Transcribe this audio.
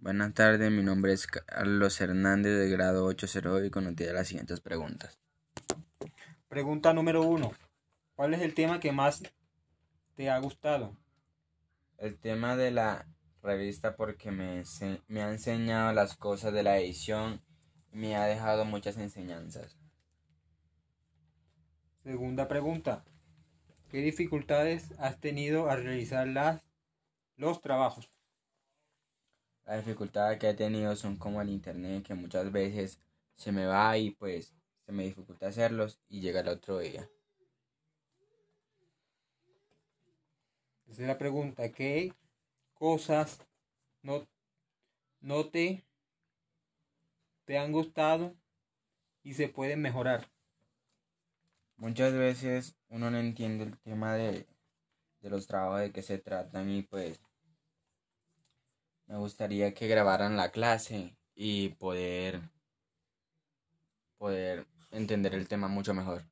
Buenas tardes, mi nombre es Carlos Hernández de grado 808 y conocida las siguientes preguntas. Pregunta número uno. ¿Cuál es el tema que más te ha gustado? El tema de la revista porque me, me ha enseñado las cosas de la edición y me ha dejado muchas enseñanzas. Segunda pregunta. ¿Qué dificultades has tenido al realizar las, los trabajos? La dificultad que he tenido son como el internet, que muchas veces se me va y pues se me dificulta hacerlos y llega el otro día. Esa es la pregunta. ¿Qué cosas no, no te, te han gustado y se pueden mejorar? Muchas veces uno no entiende el tema de, de los trabajos de que se tratan y pues me gustaría que grabaran la clase y poder poder entender el tema mucho mejor.